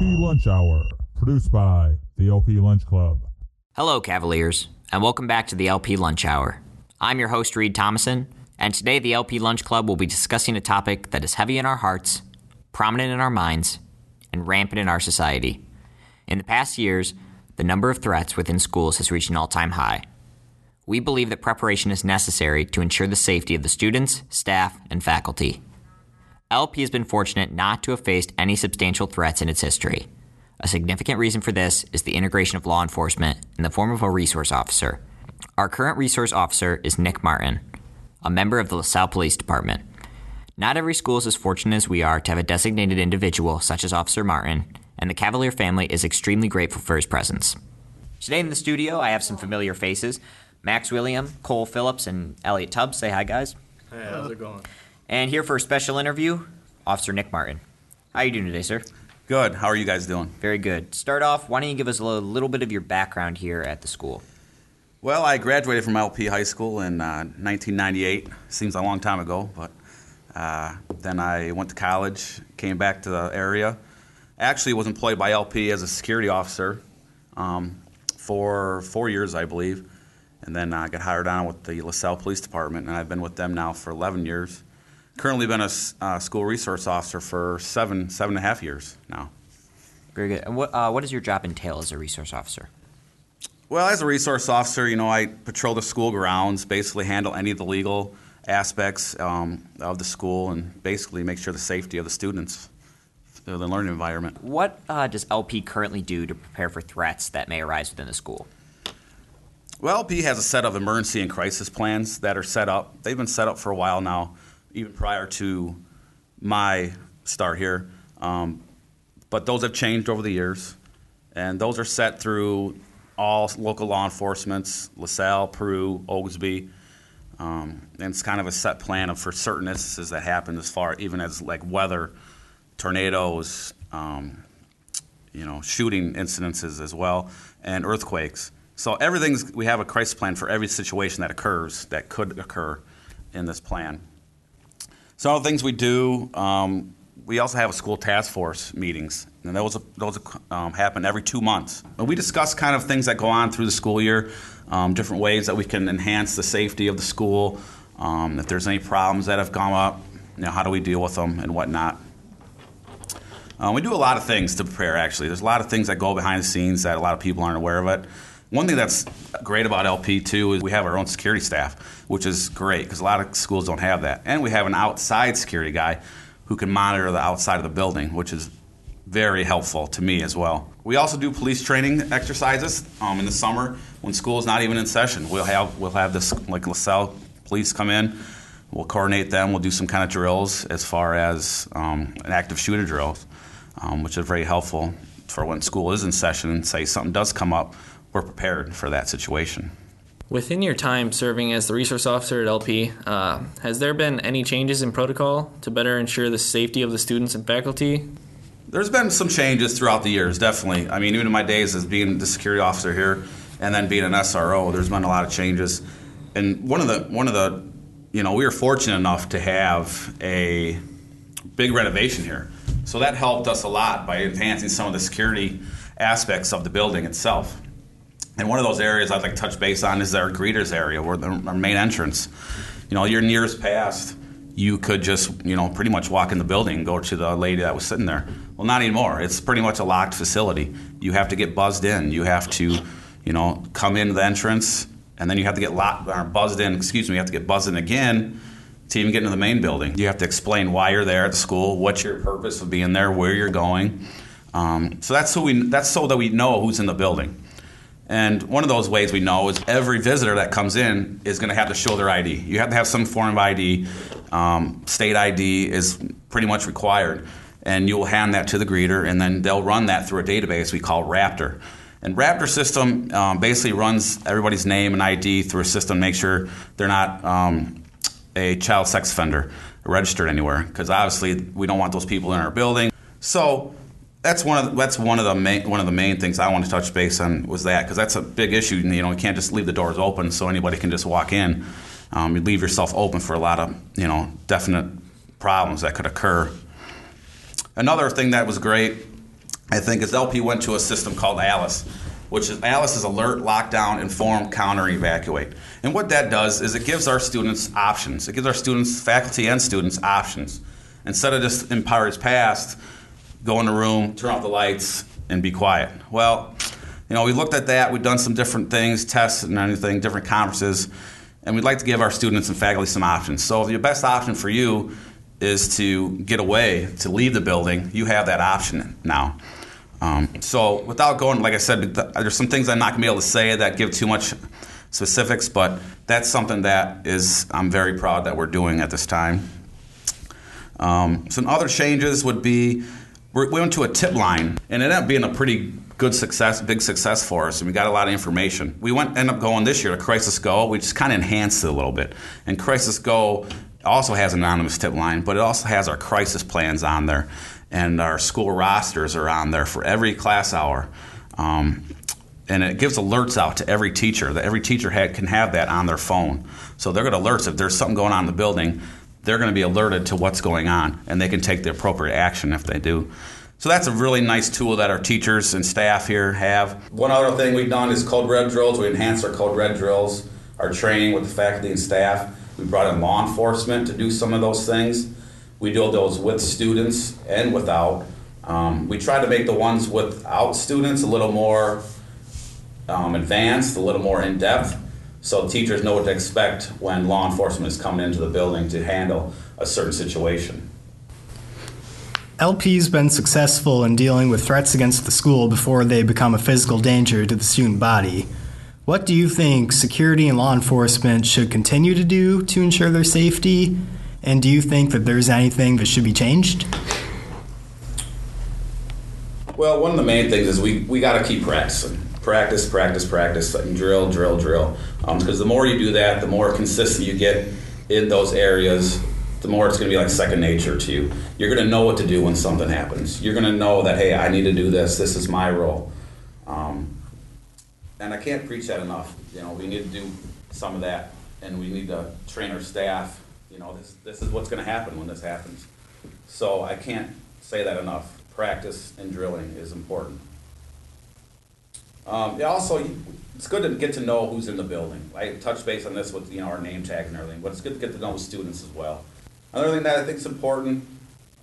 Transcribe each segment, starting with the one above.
Lunch Hour, produced by the LP Lunch Club. Hello, Cavaliers, and welcome back to the LP Lunch Hour. I'm your host, Reed Thomason, and today the LP Lunch Club will be discussing a topic that is heavy in our hearts, prominent in our minds, and rampant in our society. In the past years, the number of threats within schools has reached an all time high. We believe that preparation is necessary to ensure the safety of the students, staff, and faculty. LP has been fortunate not to have faced any substantial threats in its history. A significant reason for this is the integration of law enforcement in the form of a resource officer. Our current resource officer is Nick Martin, a member of the LaSalle Police Department. Not every school is as fortunate as we are to have a designated individual such as Officer Martin, and the Cavalier family is extremely grateful for his presence. Today in the studio, I have some familiar faces Max William, Cole Phillips, and Elliot Tubbs. Say hi, guys. Hey, how's it going? And here for a special interview, Officer Nick Martin. How are you doing today, sir? Good. How are you guys doing? Very good. Start off, why don't you give us a little, little bit of your background here at the school? Well, I graduated from LP High School in uh, 1998. Seems a long time ago, but uh, then I went to college, came back to the area. Actually, was employed by LP as a security officer um, for four years, I believe, and then I got hired on with the LaSalle Police Department, and I've been with them now for 11 years. Currently, been a uh, school resource officer for seven, seven and a half years now. Very good. And what, uh, what does your job entail as a resource officer? Well, as a resource officer, you know, I patrol the school grounds, basically handle any of the legal aspects um, of the school, and basically make sure the safety of the students, uh, the learning environment. What uh, does LP currently do to prepare for threats that may arise within the school? Well, LP has a set of emergency and crisis plans that are set up. They've been set up for a while now, even prior to my start here. Um, but those have changed over the years, and those are set through all local law enforcements, LaSalle, Peru, Oglesby. Um, and it's kind of a set plan of for certain instances that happen as far even as like weather, tornadoes, um, you know, shooting incidences as well, and earthquakes. So everything's we have a crisis plan for every situation that occurs that could occur in this plan. Some of the things we do, um, we also have a school task force meetings, and those those um, happen every two months. We discuss kind of things that go on through the school year, um, different ways that we can enhance the safety of the school. Um, if there's any problems that have come up, you know, how do we deal with them and whatnot. Um, we do a lot of things to prepare. Actually, there's a lot of things that go behind the scenes that a lot of people aren't aware of it. One thing that's great about LP too is we have our own security staff, which is great because a lot of schools don't have that, and we have an outside security guy who can monitor the outside of the building, which is very helpful to me as well. We also do police training exercises um, in the summer when school is not even in session. We'll have we'll have this like LaSalle police come in. We'll coordinate them. We'll do some kind of drills as far as um, an active shooter drills, um, which is very helpful for when school is in session and say something does come up, we're prepared for that situation. Within your time serving as the resource officer at LP, uh, has there been any changes in protocol to better ensure the safety of the students and faculty? There's been some changes throughout the years, definitely. I mean, even in my days as being the security officer here, and then being an SRO, there's been a lot of changes. And one of the one of the, you know, we were fortunate enough to have a big renovation here, so that helped us a lot by enhancing some of the security aspects of the building itself. And one of those areas I'd like to touch base on is our greeters area, where the, our main entrance. You know, your years past, you could just, you know, pretty much walk in the building and go to the lady that was sitting there. Well, not anymore. It's pretty much a locked facility. You have to get buzzed in. You have to, you know, come in the entrance, and then you have to get locked, or buzzed in. Excuse me. You have to get buzzed in again to even get into the main building. You have to explain why you're there at the school, what's your purpose of being there, where you're going. Um, so that's so we. That's so that we know who's in the building. And one of those ways we know is every visitor that comes in is going to have to show their ID. You have to have some form of ID. Um, state ID is pretty much required. And you'll hand that to the greeter, and then they'll run that through a database we call Raptor. And Raptor system um, basically runs everybody's name and ID through a system, make sure they're not um, a child sex offender registered anywhere, because obviously we don't want those people in our building. So that's one of the, that's one of the main one of the main things I want to touch base on was that because that's a big issue. You know, you can't just leave the doors open so anybody can just walk in. Um, you leave yourself open for a lot of you know definite problems that could occur. Another thing that was great I think, is LP went to a system called ALICE, which is ALICE is Alert, Lockdown, Inform, Counter, Evacuate. And what that does is it gives our students options. It gives our students, faculty and students, options. Instead of just in powers past, go in the room, turn off the lights, and be quiet. Well, you know, we looked at that. We've done some different things, tests and anything, different conferences, and we'd like to give our students and faculty some options. So, your best option for you is to get away, to leave the building, you have that option now. Um, so, without going, like I said, there's some things I'm not going to be able to say that give too much specifics, but that's something that is I'm very proud that we're doing at this time. Um, some other changes would be we went to a tip line, and it ended up being a pretty good success, big success for us, and we got a lot of information. We went ended up going this year to Crisis Go, we just kind of enhanced it a little bit. And Crisis Go also has an anonymous tip line, but it also has our crisis plans on there, and our school rosters are on there for every class hour. Um, and it gives alerts out to every teacher that every teacher can have that on their phone. So they're going to alerts if there's something going on in the building. They're going to be alerted to what's going on, and they can take the appropriate action if they do. So that's a really nice tool that our teachers and staff here have. One other thing we've done is code red drills. We enhanced our code red drills, our training with the faculty and staff. We brought in law enforcement to do some of those things. We do those with students and without. Um, we try to make the ones without students a little more um, advanced, a little more in depth, so teachers know what to expect when law enforcement is coming into the building to handle a certain situation. LP's been successful in dealing with threats against the school before they become a physical danger to the student body. What do you think security and law enforcement should continue to do to ensure their safety? And do you think that there's anything that should be changed? Well, one of the main things is we, we got to keep practicing. Practice, practice, practice, and drill, drill, drill. Because um, the more you do that, the more consistent you get in those areas, the more it's going to be like second nature to you. You're going to know what to do when something happens. You're going to know that, hey, I need to do this. This is my role. Um, and I can't preach that enough. You know, we need to do some of that, and we need to train our staff. You know, this, this is what's going to happen when this happens. So I can't say that enough. Practice and drilling is important. Um, also, it's good to get to know who's in the building. I touch base on this with you know our name tag and everything, but it's good to get to know students as well. Another thing that I think is important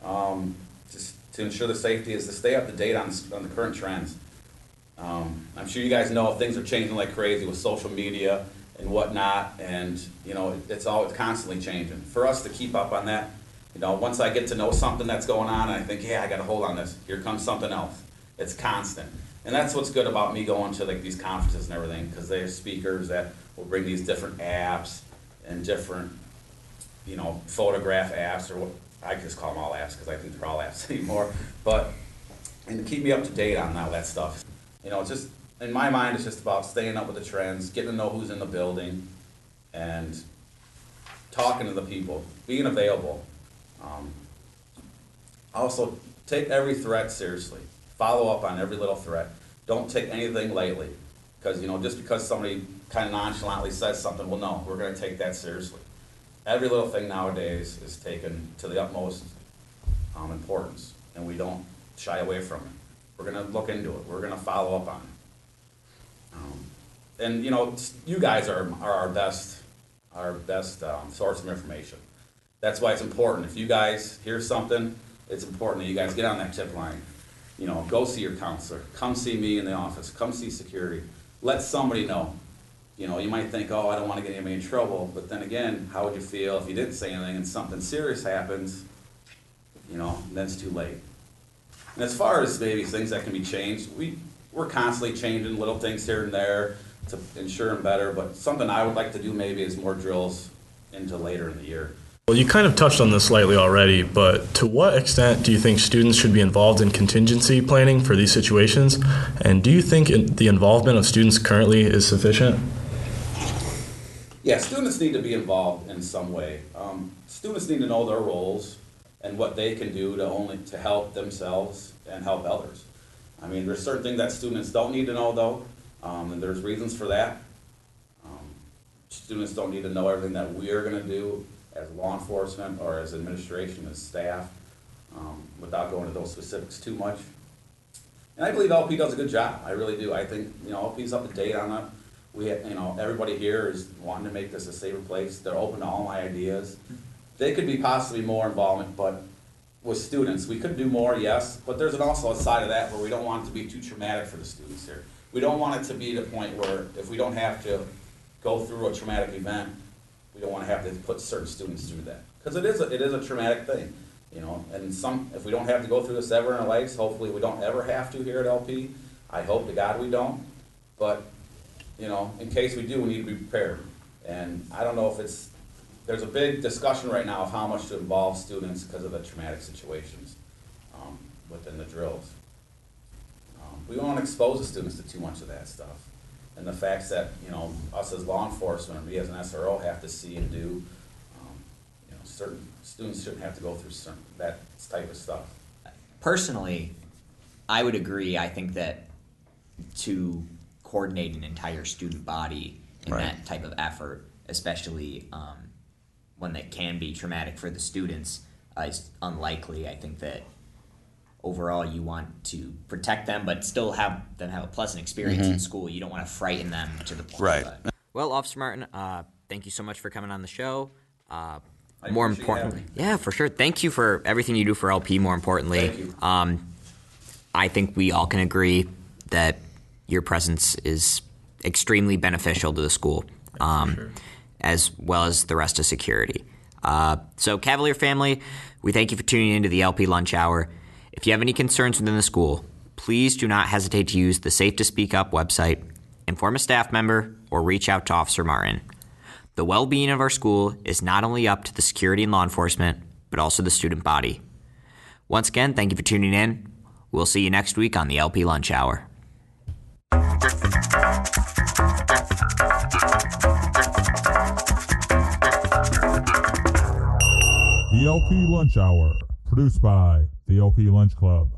um, just to ensure the safety is to stay up to date on, on the current trends. Um, I'm sure you guys know things are changing like crazy with social media and whatnot, and you know it's all it's constantly changing. For us to keep up on that, you know, once I get to know something that's going on, I think, yeah, I got to hold on this. Here comes something else. It's constant, and that's what's good about me going to like these conferences and everything, because they have speakers that will bring these different apps and different you know, photograph apps or what I just call them all apps because I think they're all apps anymore. But and keep me up to date on all that stuff. You know, it's just in my mind, it's just about staying up with the trends, getting to know who's in the building, and talking to the people, being available. Um, also, take every threat seriously. Follow up on every little threat. Don't take anything lightly, because you know just because somebody kind of nonchalantly says something, well, no, we're going to take that seriously every little thing nowadays is taken to the utmost um, importance, and we don't shy away from it. We're going to look into it. We're going to follow up on it. Um, and you know, you guys are, are our best our best um, source of information. That's why it's important. If you guys hear something, it's important that you guys get on that tip line. You know, go see your counselor. Come see me in the office. Come see security. Let somebody know you know, you might think, oh, I don't want to get anybody in trouble, but then again, how would you feel if you didn't say anything and something serious happens? You know, then it's too late. And as far as maybe things that can be changed, we we're constantly changing little things here and there to ensure them better. But something I would like to do maybe is more drills into later in the year. Well, you kind of touched on this slightly already, but to what extent do you think students should be involved in contingency planning for these situations? And do you think the involvement of students currently is sufficient? Yeah, students need to be involved in some way. Um, students need to know their roles and what they can do to only to help themselves and help others. I mean, there's certain things that students don't need to know though, um, and there's reasons for that. Um, students don't need to know everything that we are going to do as law enforcement or as administration, as staff, um, without going into those specifics too much. And I believe LP does a good job. I really do. I think, you know, LP's up to date on it. We, have- you know, everybody here is wanting to make this a safer place. They're open to all my ideas. They could be possibly more involvement, but with students, we could do more, yes, but there's an also a side of that where we don't want it to be too traumatic for the students here. We don't want it to be the point where if we don't have to go through a traumatic event, we don't wanna have to put certain students through that. Cause it is, a- it is a traumatic thing, you know, and some, if we don't have to go through this ever in our lives, hopefully we don't ever have to here at LP. I hope to God we don't, but, you know, in case we do, we need to be prepared. And I don't know if it's, there's a big discussion right now of how much to involve students because of the traumatic situations, um, within the drills. Um, We don't want to expose the students to too much of that stuff. And the facts that, you know, us as law enforcement, and we as an SRO have to see and do, um, you know, certain, students shouldn't have to go through certain, that type of stuff. Personally, I would agree. I think that to coordinate an entire student body in Right. that type of effort, especially um, one that can be traumatic for the students, uh, is unlikely. I think that overall you want to protect them, but still have them have a pleasant experience in school. You don't want to frighten them to the point. Right. But, well, Officer Martin, uh, thank you so much for coming on the show. Uh, more importantly, yeah, for sure. Thank you for everything you do for LP. More importantly, Thank you. Um, I think we all can agree that your presence is extremely beneficial to the school, um, as well as the rest of security. Uh, so, Cavalier family, we thank you for tuning into the LP Lunch Hour. If you have any concerns within the school, please do not hesitate to use the Safe to Speak Up website, inform a staff member, or reach out to Officer Martin. The well being of our school is not only up to the security and law enforcement, but also the student body. Once again, thank you for tuning in. We'll see you next week on the LP Lunch Hour. The LP Lunch Hour, produced by the LP Lunch Club.